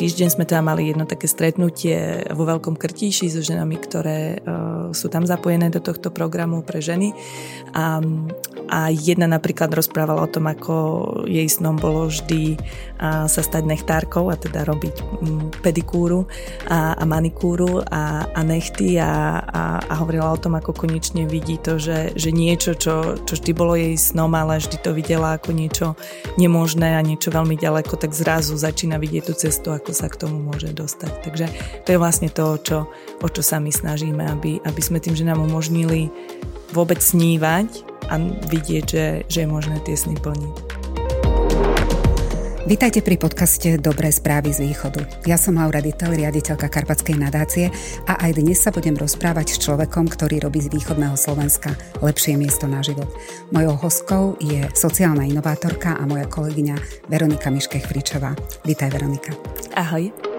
týždeň sme teda mali jedno také stretnutie vo Veľkom Krtíši so ženami, ktoré uh, sú tam zapojené do tohto programu pre ženy. A, a jedna napríklad rozprávala o tom, ako jej snom bolo vždy sa stať nechtárkou a teda robiť um, pedikúru a, a manikúru a, a nechty a, a, a hovorila o tom, ako konečne vidí to, že, že niečo, čo, čo vždy bolo jej snom, ale vždy to videla ako niečo nemožné a niečo veľmi ďaleko, tak zrazu začína vidieť tú cestu, ako sa k tomu môže dostať. Takže to je vlastne to, čo, o čo sa my snažíme, aby, aby sme tým, že nám umožnili vôbec snívať a vidieť, že, že je možné tie sny plniť. Vítajte pri podcaste Dobré správy z východu. Ja som Laura Dittel, riaditeľka Karpatskej nadácie a aj dnes sa budem rozprávať s človekom, ktorý robí z východného Slovenska lepšie miesto na život. Mojou hostkou je sociálna inovátorka a moja kolegyňa Veronika Miškech-Fričová. Vítaj Veronika. Ahoj.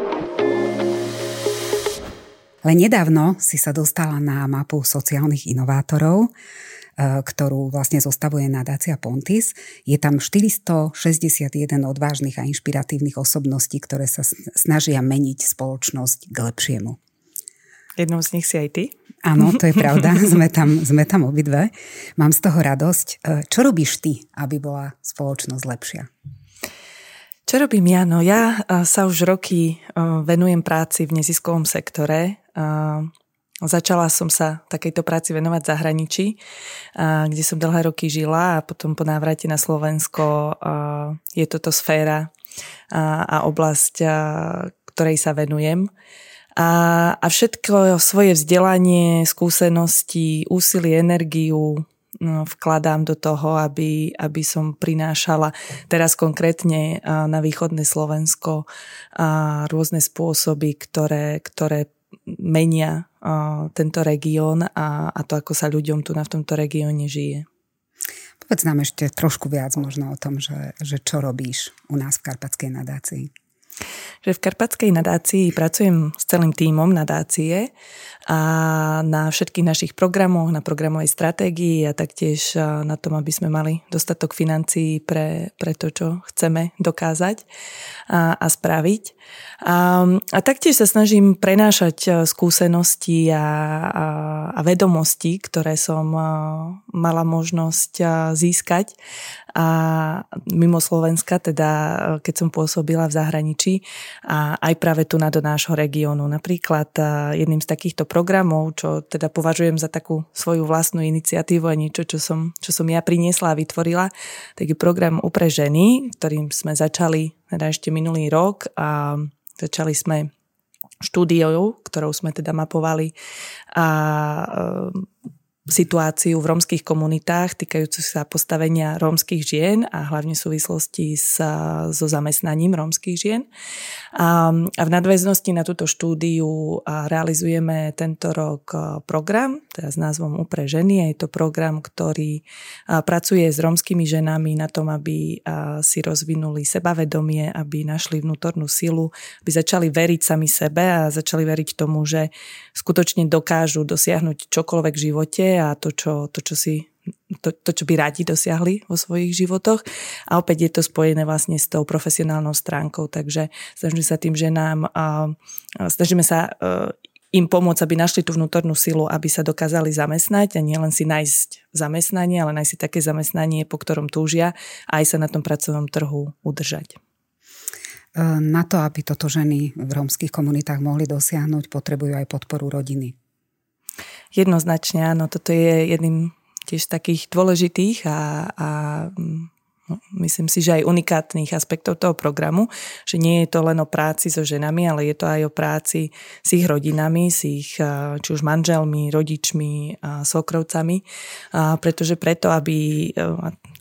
Len nedávno si sa dostala na mapu sociálnych inovátorov. E, ktorú vlastne zostavuje nadácia Pontis. Je tam 461 odvážnych a inšpiratívnych osobností, ktoré sa snažia meniť spoločnosť k lepšiemu. Jednou z nich si aj ty? Áno, to je pravda. sme, tam, sme tam obidve. Mám z toho radosť. E, čo robíš ty, aby bola spoločnosť lepšia? Čo robím ja? No ja e, sa už roky venujem práci v neziskovom sektore. Začala som sa takejto práci venovať v zahraničí, kde som dlhé roky žila a potom po návrate na Slovensko je toto sféra a oblasť, ktorej sa venujem. A, a všetko svoje vzdelanie, skúsenosti, úsilie, energiu no, vkladám do toho, aby, aby som prinášala teraz konkrétne na východné Slovensko rôzne spôsoby, ktoré, ktoré menia tento región a, a to, ako sa ľuďom tu na v tomto regióne žije. Povedz nám ešte trošku viac možno o tom, že, že čo robíš u nás v Karpatskej nadácii. Že v Karpatskej nadácii pracujem s celým tímom nadácie a na všetkých našich programoch, na programovej stratégii a taktiež na tom, aby sme mali dostatok financií pre, pre to, čo chceme dokázať a, a spraviť. A, a taktiež sa snažím prenášať skúsenosti a, a, a vedomosti, ktoré som mala možnosť získať a mimo Slovenska, teda keď som pôsobila v zahraničí a aj práve tu na do nášho regiónu. Napríklad jedným z takýchto programov, čo teda považujem za takú svoju vlastnú iniciatívu a niečo, čo som, čo som ja priniesla a vytvorila, taký program Upre ženy, ktorým sme začali teda ešte minulý rok a začali sme štúdiou, ktorou sme teda mapovali a situáciu v rómskych komunitách týkajúcu sa postavenia rómskych žien a hlavne v súvislosti s, so zamestnaním rómskych žien. A, a v nadväznosti na túto štúdiu realizujeme tento rok program, teda s názvom Upre ženy. Je to program, ktorý pracuje s rómskymi ženami na tom, aby si rozvinuli sebavedomie, aby našli vnútornú silu, aby začali veriť sami sebe a začali veriť tomu, že skutočne dokážu dosiahnuť čokoľvek v živote a to, čo, to, čo si to, to, čo by radi dosiahli vo svojich životoch. A opäť je to spojené vlastne s tou profesionálnou stránkou, takže snažíme sa tým ženám, a, snažíme sa e, im pomôcť, aby našli tú vnútornú silu, aby sa dokázali zamestnať a nielen si nájsť zamestnanie, ale nájsť si také zamestnanie, po ktorom túžia a aj sa na tom pracovnom trhu udržať. E, na to, aby toto ženy v rómskych komunitách mohli dosiahnuť, potrebujú aj podporu rodiny. Jednoznačne áno, toto je jedným tiež takých dôležitých a, a no, myslím si, že aj unikátnych aspektov toho programu, že nie je to len o práci so ženami, ale je to aj o práci s ich rodinami, s ich či už manželmi, rodičmi, a sokrovcami, a pretože preto, aby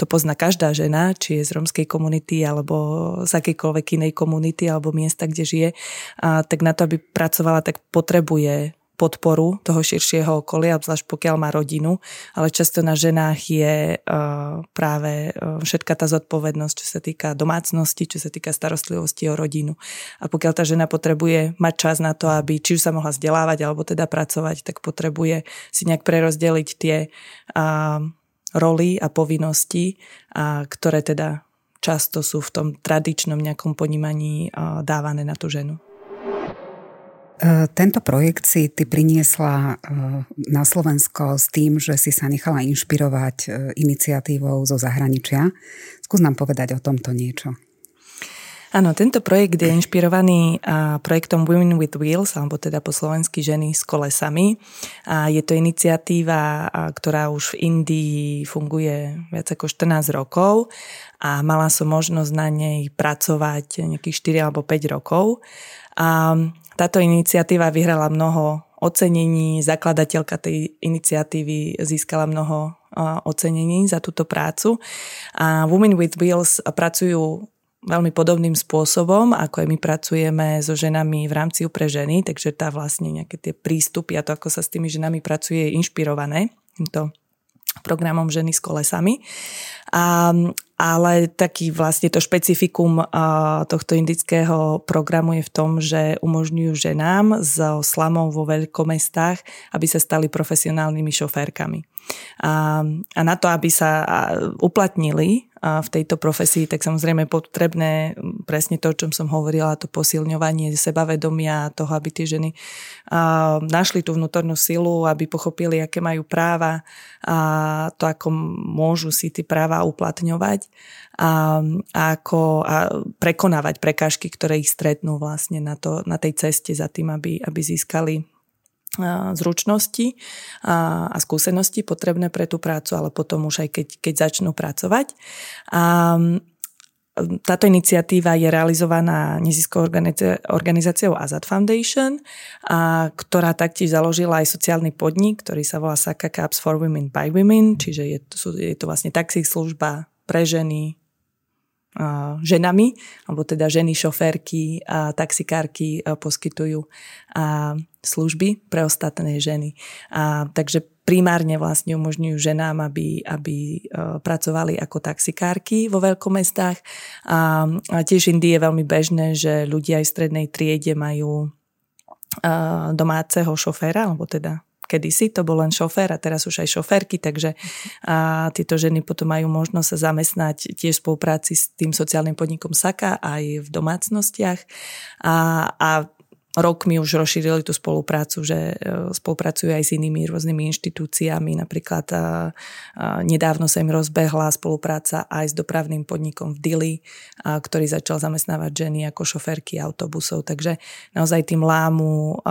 to pozná každá žena, či je z romskej komunity alebo z akejkoľvek inej komunity alebo miesta, kde žije, a tak na to, aby pracovala, tak potrebuje podporu toho širšieho okolia, obzvlášť pokiaľ má rodinu, ale často na ženách je uh, práve uh, všetka tá zodpovednosť, čo sa týka domácnosti, čo sa týka starostlivosti o rodinu. A pokiaľ tá žena potrebuje mať čas na to, aby či už sa mohla vzdelávať alebo teda pracovať, tak potrebuje si nejak prerozdeliť tie roly a povinnosti, ktoré teda často sú v tom tradičnom nejakom ponímaní dávané na tú ženu. E, tento projekt si ty priniesla e, na Slovensko s tým, že si sa nechala inšpirovať e, iniciatívou zo zahraničia. Skús nám povedať o tomto niečo. Áno, tento projekt je inšpirovaný projektom Women with Wheels, alebo teda po slovensky ženy s kolesami. A je to iniciatíva, ktorá už v Indii funguje viac ako 14 rokov a mala som možnosť na nej pracovať nejakých 4 alebo 5 rokov. A táto iniciatíva vyhrala mnoho ocenení, zakladateľka tej iniciatívy získala mnoho ocenení za túto prácu. A Women with Wheels pracujú veľmi podobným spôsobom, ako aj my pracujeme so ženami v rámci pre ženy, takže tá vlastne nejaké tie prístupy a to, ako sa s tými ženami pracuje, je inšpirované týmto programom Ženy s kolesami. A, ale taký vlastne to špecifikum tohto indického programu je v tom, že umožňujú ženám so slamou vo veľkomestách, aby sa stali profesionálnymi šoférkami. A, a na to, aby sa uplatnili v tejto profesii, tak samozrejme potrebné presne to, o čom som hovorila, to posilňovanie sebavedomia, toho, aby tie ženy našli tú vnútornú silu, aby pochopili, aké majú práva a to, ako môžu si tie práva uplatňovať a, a ako a prekonávať prekážky, ktoré ich stretnú vlastne na, to, na tej ceste za tým, aby, aby získali zručnosti a, a skúsenosti potrebné pre tú prácu, ale potom už aj keď, keď začnú pracovať. A táto iniciatíva je realizovaná neziskovou organizáciou Azad Foundation, a, ktorá taktiež založila aj sociálny podnik, ktorý sa volá Saka Cups for Women by Women, čiže je to, je to vlastne taxi služba pre ženy ženami, alebo teda ženy šoférky a taxikárky poskytujú služby pre ostatné ženy. A, takže primárne vlastne umožňujú ženám, aby, aby pracovali ako taxikárky vo veľkomestách. A, a tiež v Indii je veľmi bežné, že ľudia aj v strednej triede majú domáceho šoféra, alebo teda kedysi to bol len šofér a teraz už aj šoférky, takže a tieto ženy potom majú možnosť sa zamestnať tiež v spolupráci s tým sociálnym podnikom Saka aj v domácnostiach a, a rok mi už rozšírili tú spoluprácu, že e, spolupracujú aj s inými rôznymi inštitúciami. Napríklad a, a nedávno sa im rozbehla spolupráca aj s dopravným podnikom v Dili, ktorý začal zamestnávať ženy ako šoférky autobusov. Takže naozaj tým lámu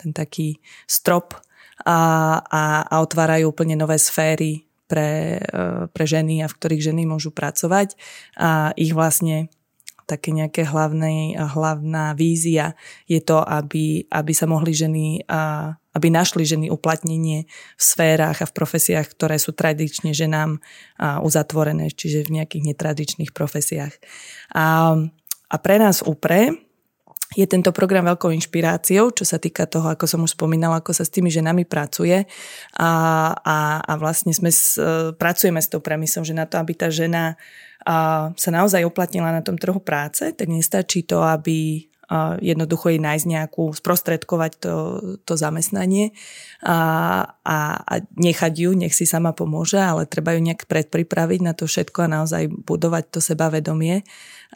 ten taký strop a, a, a otvárajú úplne nové sféry pre, e, pre ženy a v ktorých ženy môžu pracovať a ich vlastne také nejaké hlavné, hlavná vízia je to, aby, aby sa mohli ženy, aby našli ženy uplatnenie v sférach a v profesiách, ktoré sú tradične ženám uzatvorené, čiže v nejakých netradičných profesiách. A, a pre nás UPRE je tento program veľkou inšpiráciou, čo sa týka toho, ako som už spomínala, ako sa s tými ženami pracuje. A, a, a vlastne sme s, e, pracujeme s tou premisom, že na to, aby tá žena a, sa naozaj uplatnila na tom trhu práce, tak nestačí to, aby jednoducho jej nájsť nejakú, sprostredkovať to, to zamestnanie a, a, a nechať ju, nech si sama pomôže, ale treba ju nejak predpripraviť na to všetko a naozaj budovať to sebavedomie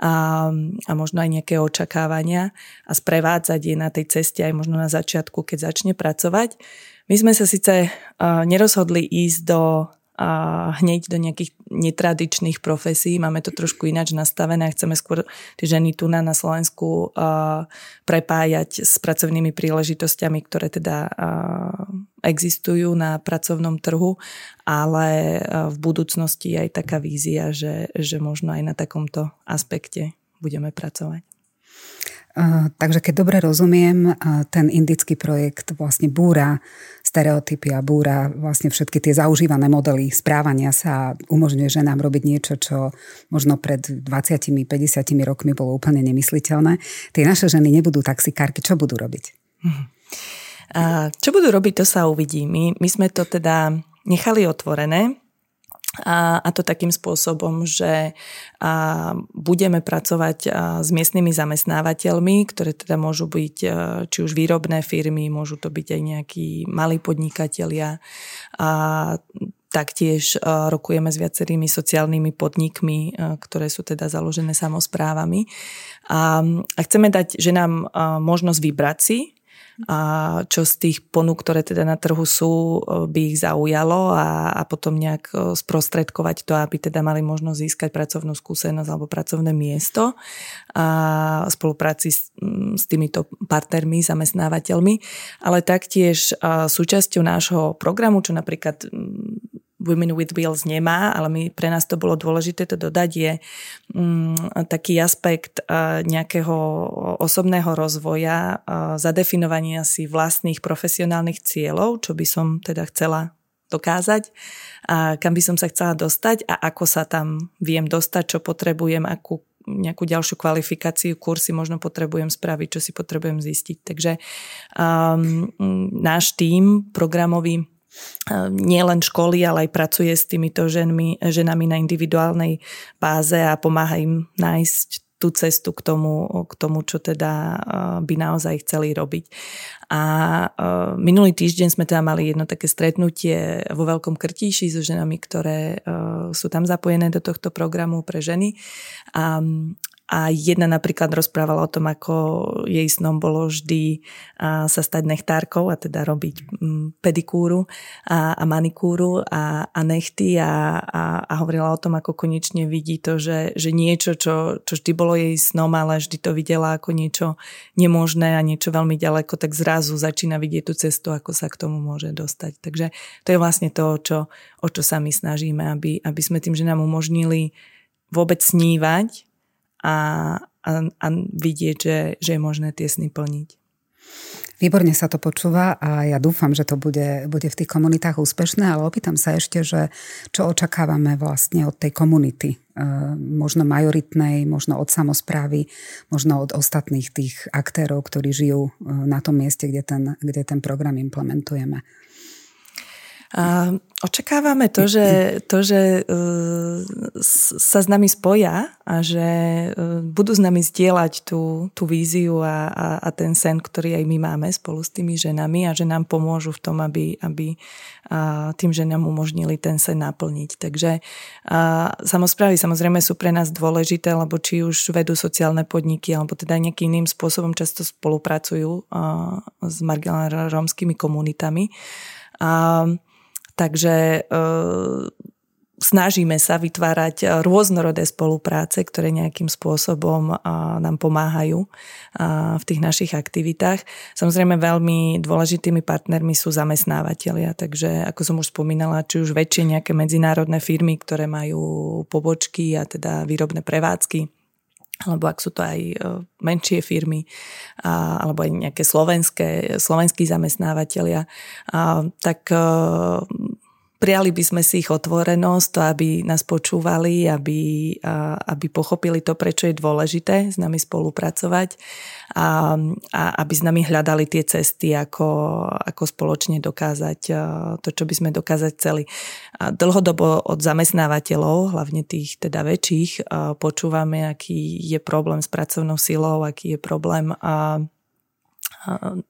a, a možno aj nejaké očakávania a sprevádzať je na tej ceste aj možno na začiatku, keď začne pracovať. My sme sa síce nerozhodli ísť do a hneď do nejakých netradičných profesí. Máme to trošku ináč nastavené a chceme skôr tie ženy tu na, na Slovensku uh, prepájať s pracovnými príležitosťami, ktoré teda uh, existujú na pracovnom trhu, ale uh, v budúcnosti je aj taká vízia, že, že možno aj na takomto aspekte budeme pracovať. Takže keď dobre rozumiem, ten indický projekt vlastne búra stereotypy a búra vlastne všetky tie zaužívané modely správania sa umožňuje ženám robiť niečo, čo možno pred 20-50 rokmi bolo úplne nemysliteľné. Tie naše ženy nebudú taxikárky, čo budú robiť? A čo budú robiť, to sa uvidí. My, my sme to teda nechali otvorené, a, a to takým spôsobom, že a, budeme pracovať a, s miestnymi zamestnávateľmi, ktoré teda môžu byť a, či už výrobné firmy, môžu to byť aj nejakí malí podnikatelia. A, taktiež rokujeme s viacerými sociálnymi podnikmi, ktoré sú teda založené samozprávami. A, a chceme dať ženám možnosť vybrať si, a čo z tých ponúk, ktoré teda na trhu sú, e, by ich zaujalo a, a potom nejak e, sprostredkovať to, aby teda mali možnosť získať pracovnú skúsenosť alebo pracovné miesto a spolupráci s, s týmito partnermi, zamestnávateľmi, ale taktiež súčasťou nášho programu, čo napríklad Women with Wheels nemá, ale my, pre nás to bolo dôležité to dodať, je um, taký aspekt uh, nejakého osobného rozvoja, uh, zadefinovania si vlastných profesionálnych cieľov, čo by som teda chcela dokázať, a kam by som sa chcela dostať a ako sa tam viem dostať, čo potrebujem, akú nejakú ďalšiu kvalifikáciu, kursy možno potrebujem spraviť, čo si potrebujem zistiť. Takže um, náš tím programový nie len školy, ale aj pracuje s týmito ženmi, ženami na individuálnej báze a pomáha im nájsť tú cestu k tomu, k tomu, čo teda by naozaj chceli robiť. A minulý týždeň sme teda mali jedno také stretnutie vo Veľkom Krtíši so ženami, ktoré sú tam zapojené do tohto programu pre ženy. A, a jedna napríklad rozprávala o tom, ako jej snom bolo vždy sa stať nechtárkou a teda robiť pedikúru a, a manikúru a, a nechty a, a, a hovorila o tom, ako konečne vidí to, že, že niečo, čo, čo vždy bolo jej snom, ale vždy to videla ako niečo nemožné a niečo veľmi ďaleko, tak zrazu začína vidieť tú cestu, ako sa k tomu môže dostať. Takže to je vlastne to, čo, o čo sa my snažíme, aby, aby sme tým, že nám umožnili vôbec snívať a, a, a vidieť, že, že je možné tie sny plniť. Výborne sa to počúva a ja dúfam, že to bude, bude v tých komunitách úspešné, ale opýtam sa ešte, že čo očakávame vlastne od tej komunity, e, možno majoritnej, možno od samozprávy, možno od ostatných tých aktérov, ktorí žijú e, na tom mieste, kde ten, kde ten program implementujeme. A očakávame to, že, to, že e, sa s nami spoja a že e, budú s nami zdieľať tú, tú víziu a, a, a ten sen, ktorý aj my máme spolu s tými ženami a že nám pomôžu v tom, aby, aby tým ženám umožnili ten sen naplniť. Takže samozprávy samozrejme sú pre nás dôležité, lebo či už vedú sociálne podniky, alebo teda nejakým iným spôsobom často spolupracujú s marginálnymi rómskymi komunitami. A Takže e, snažíme sa vytvárať rôznorodé spolupráce, ktoré nejakým spôsobom nám pomáhajú v tých našich aktivitách. Samozrejme veľmi dôležitými partnermi sú zamestnávateľia, takže ako som už spomínala, či už väčšie nejaké medzinárodné firmy, ktoré majú pobočky a teda výrobné prevádzky, alebo ak sú to aj e, menšie firmy, alebo aj nejaké slovenské, slovenskí zamestnávateľia, tak Prijali by sme si ich otvorenosť, to, aby nás počúvali, aby, aby pochopili to, prečo je dôležité s nami spolupracovať a, a aby s nami hľadali tie cesty, ako, ako spoločne dokázať to, čo by sme dokázať chceli. A dlhodobo od zamestnávateľov, hlavne tých teda väčších, počúvame, aký je problém s pracovnou silou, aký je problém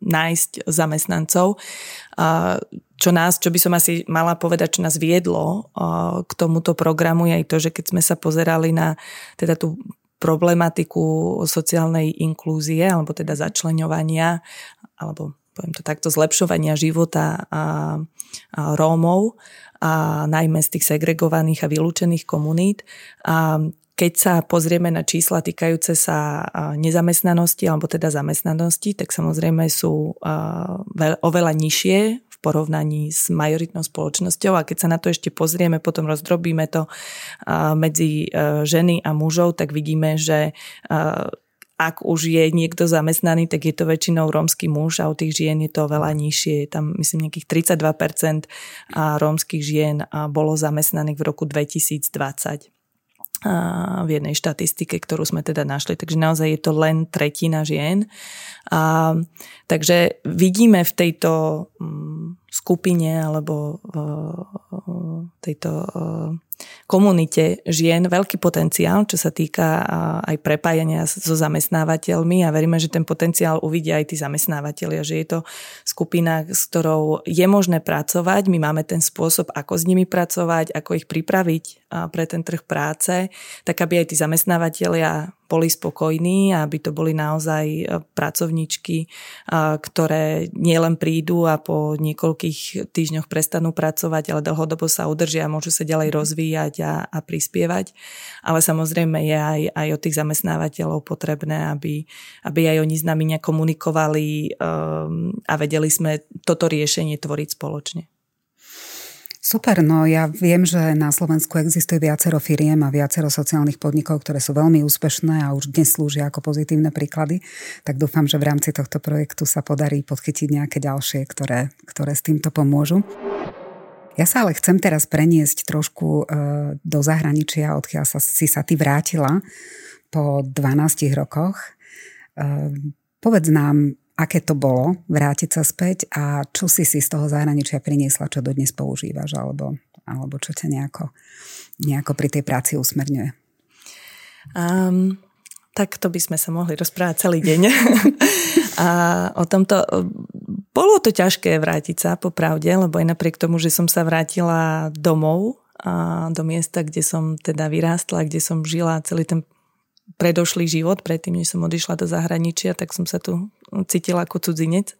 nájsť zamestnancov. Čo nás, čo by som asi mala povedať, čo nás viedlo k tomuto programu je aj to, že keď sme sa pozerali na teda tú problematiku sociálnej inklúzie alebo teda začleňovania alebo poviem to takto, zlepšovania života a, a Rómov a najmä z tých segregovaných a vylúčených komunít. A keď sa pozrieme na čísla týkajúce sa nezamestnanosti alebo teda zamestnanosti, tak samozrejme sú oveľa nižšie v porovnaní s majoritnou spoločnosťou a keď sa na to ešte pozrieme, potom rozdrobíme to medzi ženy a mužov, tak vidíme, že ak už je niekto zamestnaný, tak je to väčšinou rómsky muž a u tých žien je to veľa nižšie. Tam myslím nejakých 32% rómskych žien bolo zamestnaných v roku 2020 v jednej štatistike, ktorú sme teda našli. Takže naozaj je to len tretina žien. A, takže vidíme v tejto mm, skupine alebo tejto komunite žien veľký potenciál, čo sa týka aj prepájania so zamestnávateľmi a veríme, že ten potenciál uvidia aj tí zamestnávateľia, že je to skupina, s ktorou je možné pracovať. My máme ten spôsob, ako s nimi pracovať, ako ich pripraviť pre ten trh práce, tak aby aj tí zamestnávateľia boli spokojní a aby to boli naozaj e, pracovníčky, ktoré nielen prídu a po niekoľkých týždňoch prestanú pracovať, ale dlhodobo sa udržia a môžu sa ďalej mhm. rozvíjať a, a prispievať. Ale samozrejme je aj, aj od tých zamestnávateľov potrebné, aby, aby aj oni s nami nekomunikovali um, a vedeli sme toto riešenie tvoriť spoločne. Super, no ja viem, že na Slovensku existuje viacero firiem a viacero sociálnych podnikov, ktoré sú veľmi úspešné a už dnes slúžia ako pozitívne príklady, tak dúfam, že v rámci tohto projektu sa podarí podchytiť nejaké ďalšie, ktoré, ktoré s týmto pomôžu. Ja sa ale chcem teraz preniesť trošku e, do zahraničia, odkiaľ sa, si sa ty vrátila po 12 rokoch. E, povedz nám, aké to bolo vrátiť sa späť a čo si si z toho zahraničia priniesla, čo dodnes používaš, alebo, alebo čo ťa nejako, nejako pri tej práci usmerňuje? Um, tak to by sme sa mohli rozprávať celý deň. a o tomto... Bolo to ťažké vrátiť sa, popravde, lebo aj napriek tomu, že som sa vrátila domov, a do miesta, kde som teda vyrástla, kde som žila celý ten predošlý život, predtým, než som odišla do zahraničia, tak som sa tu cítila ako cudzinec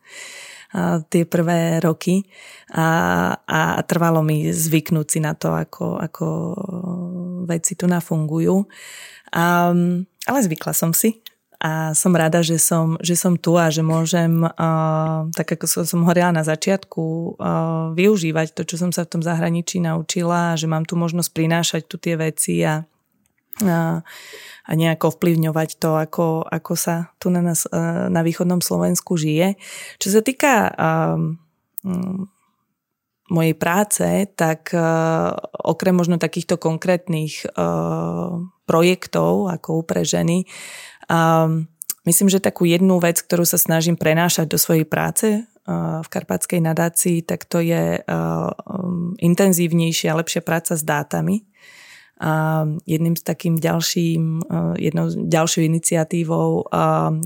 a tie prvé roky a, a trvalo mi zvyknúť si na to, ako, ako veci tu nafungujú. A, ale zvykla som si a som rada, že som, že som tu a že môžem, uh, tak ako som, som hovorila na začiatku, uh, využívať to, čo som sa v tom zahraničí naučila a že mám tu možnosť prinášať tu tie veci a, a a nejako vplyvňovať to, ako, ako sa tu na nás e, na východnom Slovensku žije. Čo sa týka um, mojej práce, tak uh, okrem možno takýchto konkrétnych uh, projektov ako upre ženy, um, myslím, že takú jednu vec, ktorú sa snažím prenášať do svojej práce v Karpatskej nadácii, tak to je intenzívnejšia lepšia práca s dátami. A jedným z takým ďalším, jednou ďalšou iniciatívou,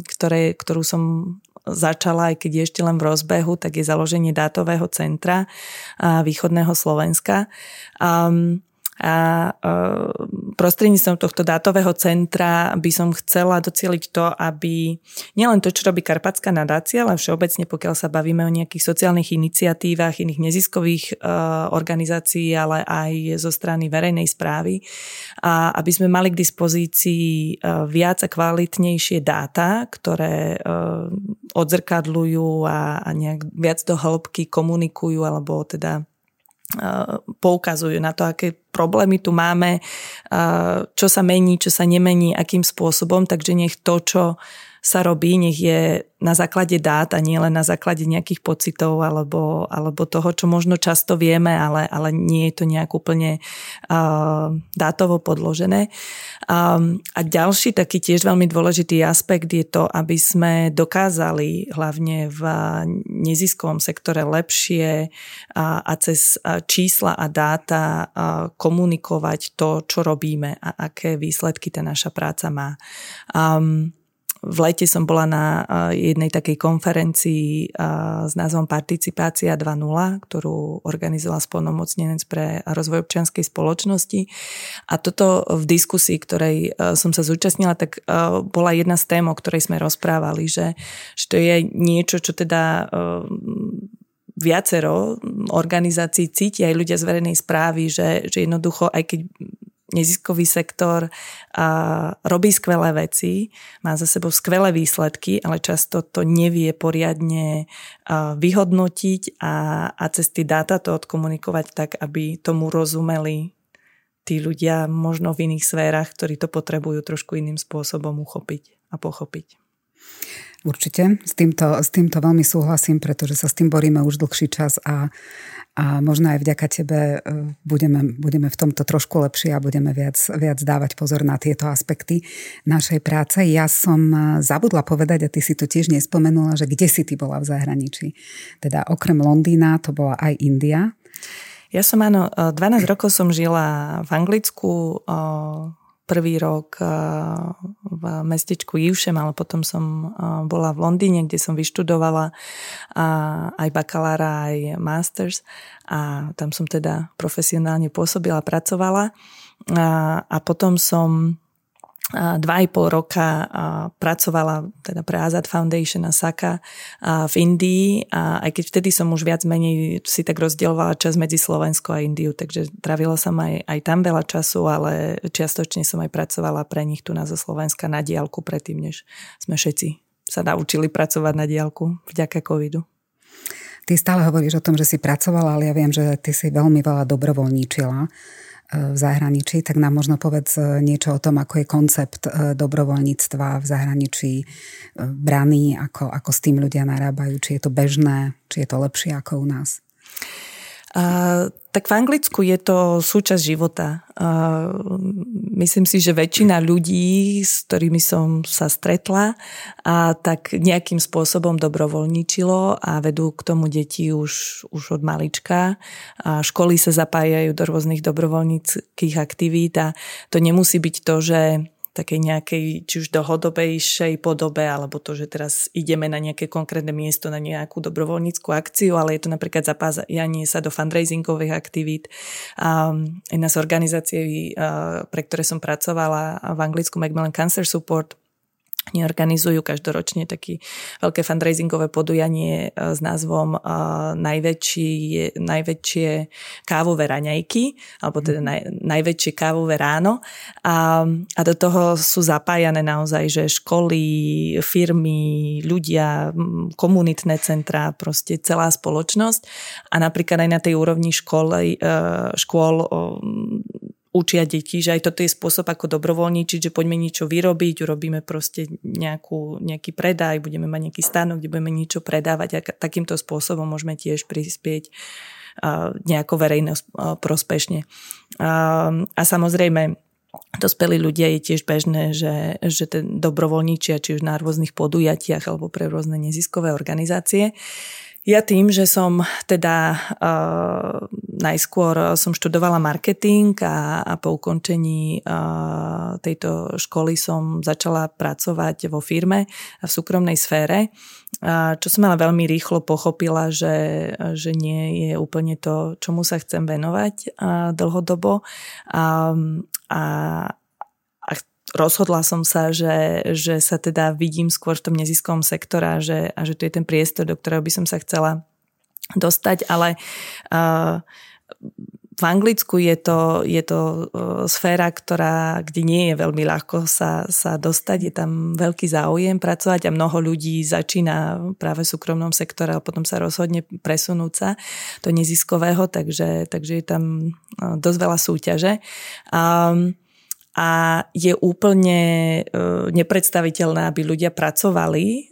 ktoré, ktorú som začala, aj keď je ešte len v rozbehu, tak je založenie dátového centra východného Slovenska. A e, prostredníctvom tohto dátového centra by som chcela docieliť to, aby nielen to, čo robí Karpatská nadácia, ale všeobecne, pokiaľ sa bavíme o nejakých sociálnych iniciatívach, iných neziskových e, organizácií, ale aj zo strany verejnej správy, a aby sme mali k dispozícii e, viac a kvalitnejšie dáta, ktoré odzrkadľujú a, nejak viac do hĺbky komunikujú alebo teda poukazujú na to, aké problémy tu máme, čo sa mení, čo sa nemení, akým spôsobom, takže nech to, čo sa robí, nech je na základe dát a nie len na základe nejakých pocitov alebo, alebo toho, čo možno často vieme, ale, ale nie je to nejak úplne uh, dátovo podložené. Um, a ďalší taký tiež veľmi dôležitý aspekt je to, aby sme dokázali hlavne v neziskovom sektore lepšie a, a cez čísla a dáta komunikovať to, čo robíme a aké výsledky tá naša práca má. Um, v lete som bola na jednej takej konferencii s názvom Participácia 2.0, ktorú organizovala spolnomocnenec pre rozvoj občianskej spoločnosti. A toto v diskusii, ktorej som sa zúčastnila, tak bola jedna z tém, o ktorej sme rozprávali, že, že to je niečo, čo teda viacero organizácií cíti aj ľudia z verejnej správy, že, že jednoducho, aj keď neziskový sektor a robí skvelé veci, má za sebou skvelé výsledky, ale často to nevie poriadne vyhodnotiť a, a cez tie dáta to odkomunikovať tak, aby tomu rozumeli tí ľudia možno v iných sférach, ktorí to potrebujú trošku iným spôsobom uchopiť a pochopiť. Určite, s týmto, s týmto veľmi súhlasím, pretože sa s tým boríme už dlhší čas a a možno aj vďaka tebe e, budeme, budeme v tomto trošku lepšie a budeme viac, viac dávať pozor na tieto aspekty našej práce. Ja som e, zabudla povedať, a ty si tu tiež nespomenula, že kde si ty bola v zahraničí. Teda okrem Londýna to bola aj India. Ja som áno, 12 rokov som žila v Anglicku, prvý rok v mestečku Ivšem, ale potom som bola v Londýne, kde som vyštudovala aj bakalára, aj masters. A tam som teda profesionálne pôsobila, pracovala. A, a potom som dva i pol roka pracovala teda pre Azad Foundation a Saka v Indii a aj keď vtedy som už viac menej si tak rozdielovala čas medzi Slovensko a Indiu, takže travila som aj, aj tam veľa času, ale čiastočne som aj pracovala pre nich tu na zo Slovenska na diálku predtým, než sme všetci sa naučili pracovať na diálku vďaka covidu. Ty stále hovoríš o tom, že si pracovala, ale ja viem, že ty si veľmi veľa dobrovoľníčila v zahraničí, tak nám možno povedz e, niečo o tom, ako je koncept e, dobrovoľníctva v zahraničí e, braný, ako, ako s tým ľudia narábajú, či je to bežné, či je to lepšie ako u nás. Uh, tak v Anglicku je to súčasť života. Uh, myslím si, že väčšina ľudí, s ktorými som sa stretla, a tak nejakým spôsobom dobrovoľničilo a vedú k tomu deti už, už od malička. A školy sa zapájajú do rôznych dobrovoľníckých aktivít a to nemusí byť to, že takej nejakej či už dohodobejšej podobe, alebo to, že teraz ideme na nejaké konkrétne miesto, na nejakú dobrovoľníckú akciu, ale je to napríklad zapájanie sa do fundraisingových aktivít. Um, jedna z organizácií, pre ktoré som pracovala v Anglicku, Macmillan Cancer Support, oni organizujú každoročne také veľké fundraisingové podujanie e, s názvom e, najväčší, najväčšie kávové raňajky, alebo teda naj, najväčšie kávové ráno. A, a do toho sú zapájané naozaj, že školy, firmy, ľudia, komunitné centrá, proste celá spoločnosť. A napríklad aj na tej úrovni školy, e, škôl učia deti, že aj toto je spôsob, ako dobrovoľničiť, že poďme niečo vyrobiť, urobíme proste nejakú, nejaký predaj, budeme mať nejaký stánok, kde budeme niečo predávať a takýmto spôsobom môžeme tiež prispieť nejako verejno prospešne. A samozrejme, dospelí ľudia je tiež bežné, že, že ten dobrovoľníčia, či už na rôznych podujatiach alebo pre rôzne neziskové organizácie. Ja tým, že som teda uh, najskôr som študovala marketing a, a po ukončení uh, tejto školy som začala pracovať vo firme v súkromnej sfére, uh, čo som ale veľmi rýchlo pochopila, že, že nie je úplne to, čomu sa chcem venovať uh, dlhodobo. Um, a, rozhodla som sa, že, že sa teda vidím skôr v tom neziskovom sektora že, a že to je ten priestor, do ktorého by som sa chcela dostať, ale uh, v Anglicku je to, je to uh, sféra, ktorá, kde nie je veľmi ľahko sa, sa dostať, je tam veľký záujem pracovať a mnoho ľudí začína práve v súkromnom sektore a potom sa rozhodne presunúť sa do neziskového, takže, takže je tam uh, dosť veľa súťaže. Um, a je úplne e, nepredstaviteľné, aby ľudia pracovali e,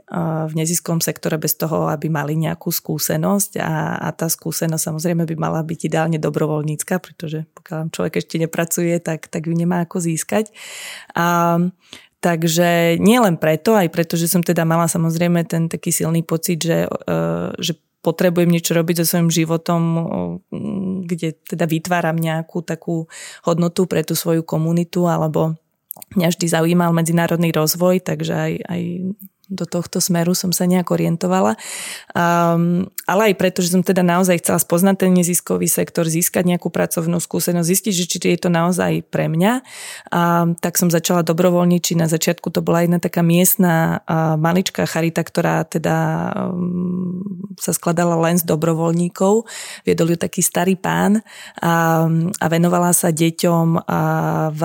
v neziskom sektore bez toho, aby mali nejakú skúsenosť a, a tá skúsenosť samozrejme by mala byť ideálne dobrovoľnícka, pretože pokiaľ človek ešte nepracuje, tak, tak ju nemá ako získať. A, Takže nie len preto, aj preto, že som teda mala samozrejme ten taký silný pocit, že, e, že potrebujem niečo robiť so svojím životom, kde teda vytváram nejakú takú hodnotu pre tú svoju komunitu, alebo mňa vždy zaujímal medzinárodný rozvoj, takže aj, aj do tohto smeru som sa nejak orientovala. Um, ale aj preto, že som teda naozaj chcela spoznať ten neziskový sektor, získať nejakú pracovnú skúsenosť, zistiť, že či je to naozaj pre mňa. Um, tak som začala dobrovoľniť, či na začiatku to bola jedna taká miestna uh, maličká charita, ktorá teda um, sa skladala len z dobrovoľníkov. Viedol ju taký starý pán a, a venovala sa deťom uh, v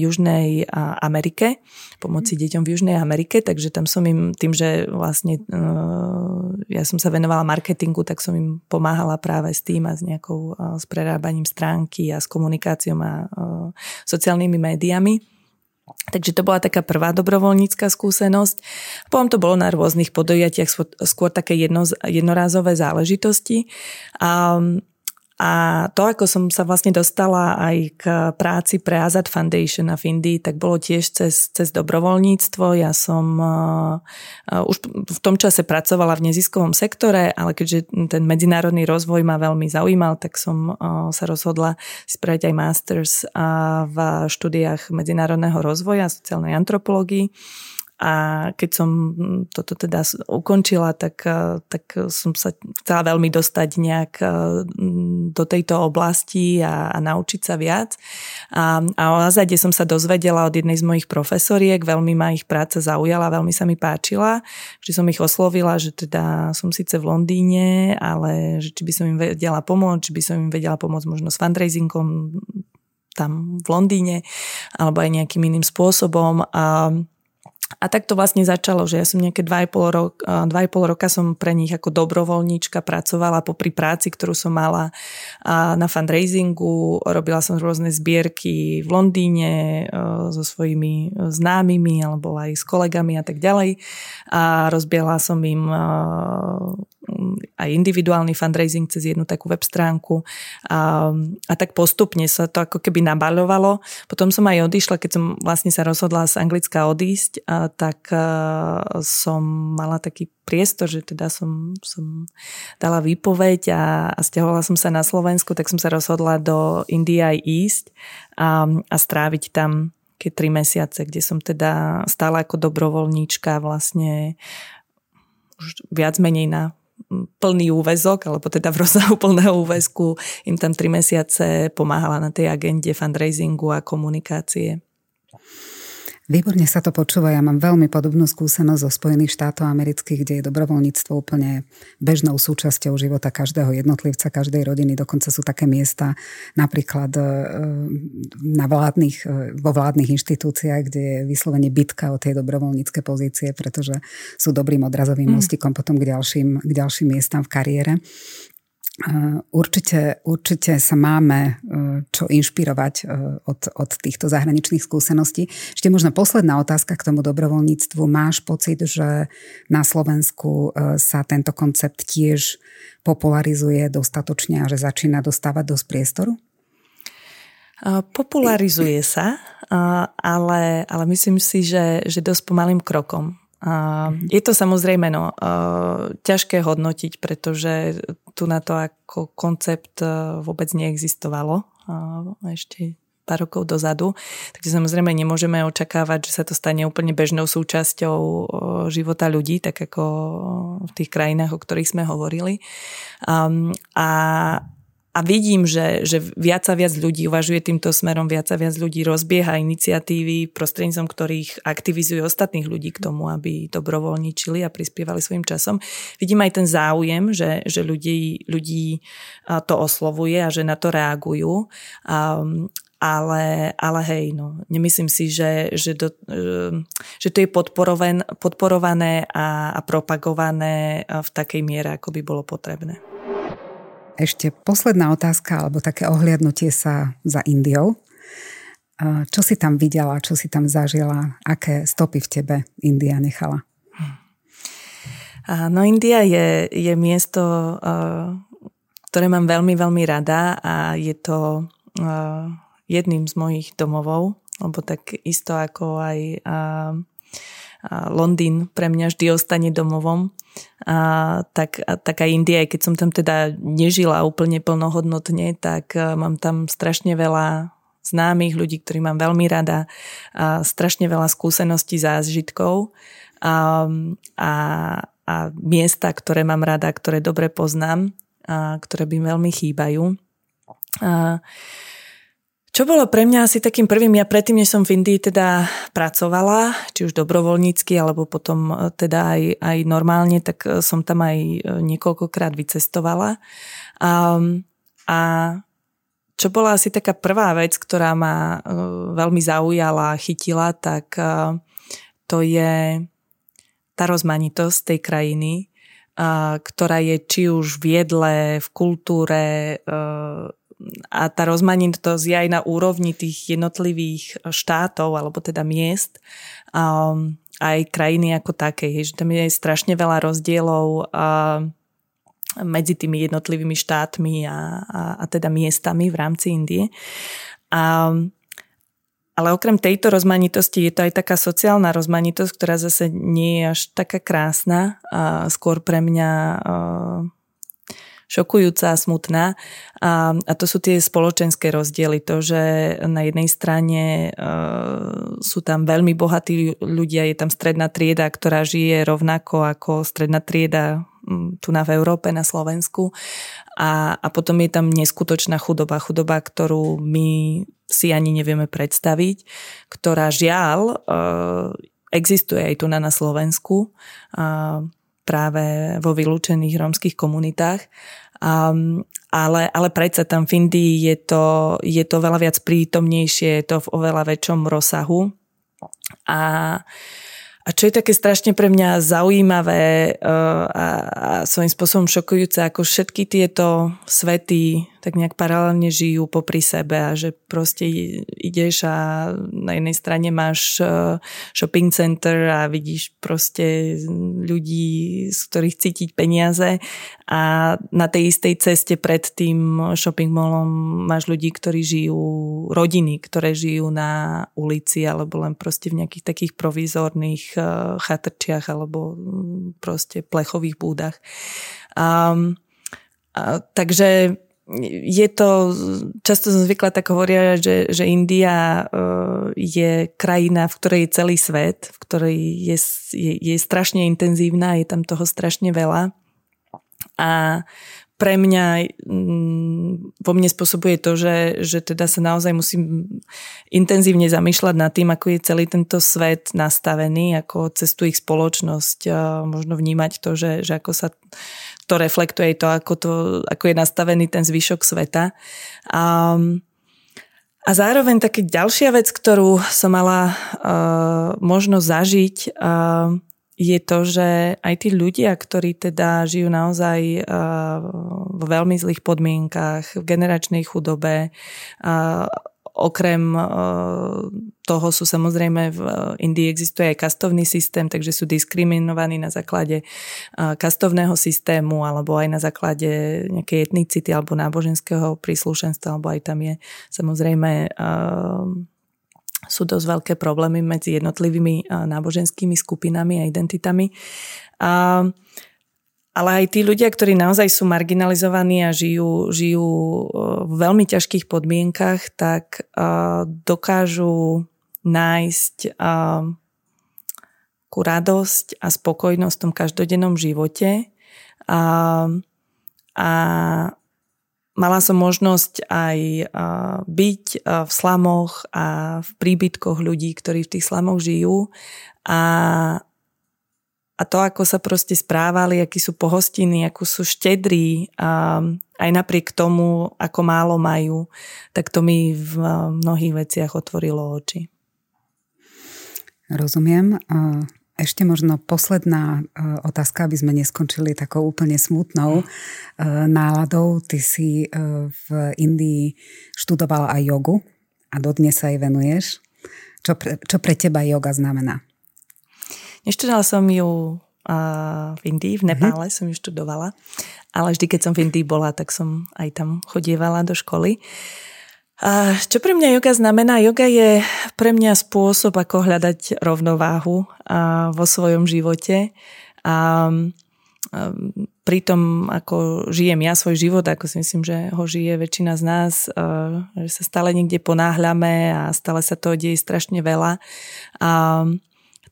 Južnej uh, Amerike, pomoci deťom v Južnej Amerike, takže tam som im tým, že vlastne uh, ja som sa venovala marketingu, tak som im pomáhala práve s tým a s nejakou uh, s prerábaním stránky a s komunikáciou a uh, sociálnymi médiami. Takže to bola taká prvá dobrovoľnícka skúsenosť. Potom to bolo na rôznych podujatiach skôr také jedno, jednorázové záležitosti. A a to, ako som sa vlastne dostala aj k práci pre Azad Foundation v Indii, tak bolo tiež cez, cez dobrovoľníctvo. Ja som uh, už v tom čase pracovala v neziskovom sektore, ale keďže ten medzinárodný rozvoj ma veľmi zaujímal, tak som uh, sa rozhodla spraviť aj masters uh, v štúdiách medzinárodného rozvoja, sociálnej antropológii. A keď som toto teda ukončila, tak, eh, tak som sa chcela veľmi dostať nejak eh, do tejto oblasti a, a naučiť sa viac. A, a o Azade som sa dozvedela od jednej z mojich profesoriek, veľmi ma ich práca zaujala, veľmi sa mi páčila, že som ich oslovila, že teda som síce v Londýne, ale že či by som im vedela pomôcť, či by som im vedela pomôcť možno s fundraisingom tam v Londýne alebo aj nejakým iným spôsobom. A a tak to vlastne začalo, že ja som nejaké 2,5, rok, 2,5 roka som pre nich ako dobrovoľníčka pracovala popri práci, ktorú som mala na fundraisingu. Robila som rôzne zbierky v Londýne so svojimi známymi alebo aj s kolegami a tak ďalej. A rozbiela som im aj individuálny fundraising cez jednu takú web stránku a, a tak postupne sa to ako keby nabaľovalo. Potom som aj odišla, keď som vlastne sa rozhodla z Anglicka odísť, a, tak a, som mala taký priestor, že teda som, som dala výpoveď a, a stiahovala som sa na Slovensku, tak som sa rozhodla do Indie ísť a, a stráviť tam keď tri mesiace, kde som teda stála ako dobrovoľníčka vlastne už viac menej na plný úvezok, alebo teda v rozsahu plného úvezku im tam tri mesiace pomáhala na tej agende fundraisingu a komunikácie. Výborne sa to počúva. Ja mám veľmi podobnú skúsenosť zo Spojených štátov amerických, kde je dobrovoľníctvo úplne bežnou súčasťou života každého jednotlivca, každej rodiny. Dokonca sú také miesta napríklad e, na vládnych, e, vo vládnych inštitúciách, kde je vyslovene bitka o tie dobrovoľnícke pozície, pretože sú dobrým odrazovým mm. mostikom potom k ďalším, k ďalším miestam v kariére. Určite, určite sa máme e, čo inšpirovať e, od, od týchto zahraničných skúseností. Ešte možno posledná otázka k tomu dobrovoľníctvu. Máš pocit, že na Slovensku sa tento koncept tiež popularizuje dostatočne a že začína dostávať dosť priestoru? Popularizuje sa, ale, ale myslím si, že, že dosť pomalým krokom. Je to samozrejme no, ťažké hodnotiť, pretože tu na to ako koncept vôbec neexistovalo ešte pár rokov dozadu. Takže samozrejme nemôžeme očakávať, že sa to stane úplne bežnou súčasťou života ľudí, tak ako v tých krajinách, o ktorých sme hovorili. A, a vidím, že, že viac a viac ľudí uvažuje týmto smerom, viac a viac ľudí rozbieha iniciatívy, prostredníctvom ktorých aktivizuje ostatných ľudí k tomu, aby dobrovoľničili a prispievali svojim časom. Vidím aj ten záujem, že, že ľudí, ľudí to oslovuje a že na to reagujú. Um, ale, ale hej, no, nemyslím si, že, že, do, že to je podporované a, a propagované v takej miere, ako by bolo potrebné. Ešte posledná otázka, alebo také ohliadnutie sa za Indiou. Čo si tam videla, čo si tam zažila, aké stopy v tebe India nechala? No India je, je miesto, ktoré mám veľmi, veľmi rada a je to jedným z mojich domovov, lebo tak isto ako aj Londýn pre mňa vždy ostane domovom. A, tak, a, tak aj India, keď som tam teda nežila úplne plnohodnotne, tak a, mám tam strašne veľa známych ľudí, ktorí mám veľmi rada, a strašne veľa skúseností, zážitkov a, a, a miesta, ktoré mám rada, ktoré dobre poznám, a ktoré by veľmi chýbajú. A, čo bolo pre mňa asi takým prvým, ja predtým, než som v Indii teda pracovala, či už dobrovoľnícky, alebo potom e, teda aj, aj normálne, tak e, som tam aj e, niekoľkokrát vycestovala. A, a čo bola asi taká prvá vec, ktorá ma veľmi zaujala, chytila, tak to je tá rozmanitosť tej krajiny, ktorá je či už v jedle, v kultúre, a tá rozmanitosť je aj na úrovni tých jednotlivých štátov alebo teda miest a aj krajiny ako také, že tam je strašne veľa rozdielov a, medzi tými jednotlivými štátmi a, a, a teda miestami v rámci Indie. A, ale okrem tejto rozmanitosti je to aj taká sociálna rozmanitosť, ktorá zase nie je až taká krásna. A skôr pre mňa šokujúca a smutná. A, a to sú tie spoločenské rozdiely. To, že na jednej strane uh, sú tam veľmi bohatí ľudia, je tam stredná trieda, ktorá žije rovnako ako stredná trieda tu na v Európe, na Slovensku. A, a potom je tam neskutočná chudoba. Chudoba, ktorú my si ani nevieme predstaviť, ktorá žiaľ uh, existuje aj tu na, na Slovensku. Uh, práve vo vylúčených rómskych komunitách. Um, ale, ale predsa tam v Indii je to, je to veľa viac prítomnejšie, je to v oveľa väčšom rozsahu. A a čo je také strašne pre mňa zaujímavé uh, a, a svojím spôsobom šokujúce, ako všetky tieto svety tak nejak paralelne žijú popri sebe a že proste ideš a na jednej strane máš uh, shopping center a vidíš proste ľudí, z ktorých cítiť peniaze a na tej istej ceste pred tým shopping mallom máš ľudí, ktorí žijú, rodiny, ktoré žijú na ulici alebo len proste v nejakých takých provizorných uh, chatrčiach alebo mm, proste plechových búdach. Um, a, takže je to, často som zvykla tak hovoriť, že, že India uh, je krajina, v ktorej je celý svet, v ktorej je, je, je strašne intenzívna, je tam toho strašne veľa. A pre mňa mm, vo mne spôsobuje to, že, že teda sa naozaj musím intenzívne zamýšľať nad tým, ako je celý tento svet nastavený, ako cez tú ich spoločnosť možno vnímať to, že, že ako sa to reflektuje to, ako, to, ako je nastavený ten zvyšok sveta. A, a zároveň také ďalšia vec, ktorú som mala uh, možnosť zažiť, uh, je to, že aj tí ľudia, ktorí teda žijú naozaj uh, v veľmi zlých podmienkach, v generačnej chudobe, uh, Okrem eh, toho sú samozrejme v Indii existuje aj kastovný systém, takže sú diskriminovaní na základe eh, kastovného systému alebo aj na základe nejakej etnicity alebo náboženského príslušenstva, alebo aj tam je samozrejme eh, sú dosť veľké problémy medzi jednotlivými náboženskými skupinami a identitami. A ale aj tí ľudia, ktorí naozaj sú marginalizovaní a žijú, žijú v veľmi ťažkých podmienkach, tak dokážu nájsť ku radosť a spokojnosť v tom každodennom živote. A, a mala som možnosť aj byť v slamoch a v príbytkoch ľudí, ktorí v tých slamoch žijú a a to, ako sa proste správali, akí sú pohostinní, ako sú štedrí, aj napriek tomu, ako málo majú, tak to mi v mnohých veciach otvorilo oči. Rozumiem. Ešte možno posledná otázka, aby sme neskončili takou úplne smutnou náladou. Ty si v Indii študovala aj jogu a dodnes sa jej venuješ. Čo pre, čo pre teba yoga znamená? Neštudovala som ju v Indii, v Nepále mm-hmm. som ju študovala, ale vždy, keď som v Indii bola, tak som aj tam chodievala do školy. A čo pre mňa yoga znamená? Yoga je pre mňa spôsob, ako hľadať rovnováhu vo svojom živote. A pri tom, ako žijem ja svoj život, ako si myslím, že ho žije väčšina z nás, že sa stále niekde ponáhľame a stále sa toho deje strašne veľa. A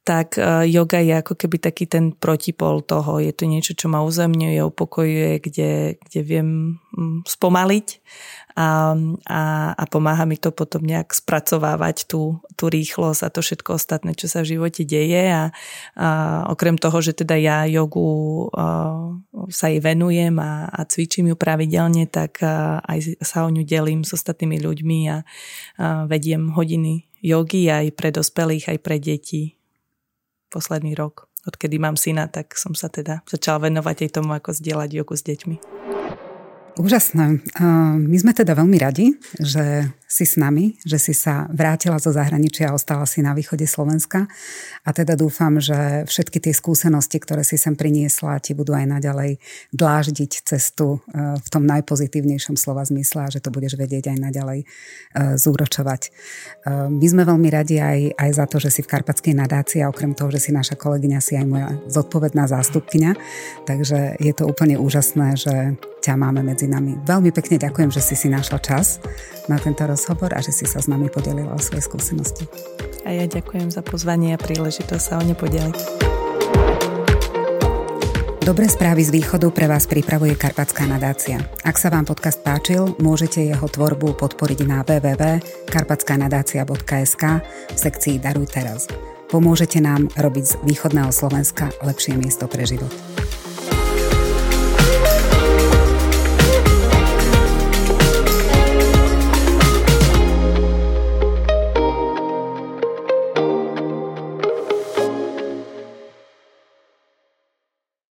tak e, yoga je ako keby taký ten protipol toho. Je to niečo, čo ma uzemňuje, upokojuje, kde, kde viem mm, spomaliť a, a, a pomáha mi to potom nejak spracovávať tú, tú rýchlosť a to všetko ostatné, čo sa v živote deje a, a okrem toho, že teda ja jogu a, sa jej venujem a, a cvičím ju pravidelne, tak a, aj sa o ňu delím s ostatnými ľuďmi a, a vediem hodiny jogy aj pre dospelých, aj pre deti posledný rok. Odkedy mám syna, tak som sa teda začala venovať aj tomu, ako zdieľať jogu s deťmi. Úžasné. My sme teda veľmi radi, že si s nami, že si sa vrátila zo zahraničia a ostala si na východe Slovenska. A teda dúfam, že všetky tie skúsenosti, ktoré si sem priniesla, ti budú aj naďalej dláždiť cestu e, v tom najpozitívnejšom slova zmysle a že to budeš vedieť aj naďalej e, zúročovať. E, my sme veľmi radi aj, aj za to, že si v Karpatskej nadácii a okrem toho, že si naša kolegyňa, si aj moja zodpovedná zástupkyňa. Takže je to úplne úžasné, že ťa máme medzi nami. Veľmi pekne ďakujem, že si si našla čas na tento rozhovor a že si sa s nami podelila o svoje skúsenosti. A ja ďakujem za pozvanie a príležitosť sa o ne podeliť. Dobré správy z východu pre vás pripravuje Karpatská nadácia. Ak sa vám podcast páčil, môžete jeho tvorbu podporiť na www.karpatskanadácia.sk v sekcii Daruj teraz. Pomôžete nám robiť z východného Slovenska lepšie miesto pre život.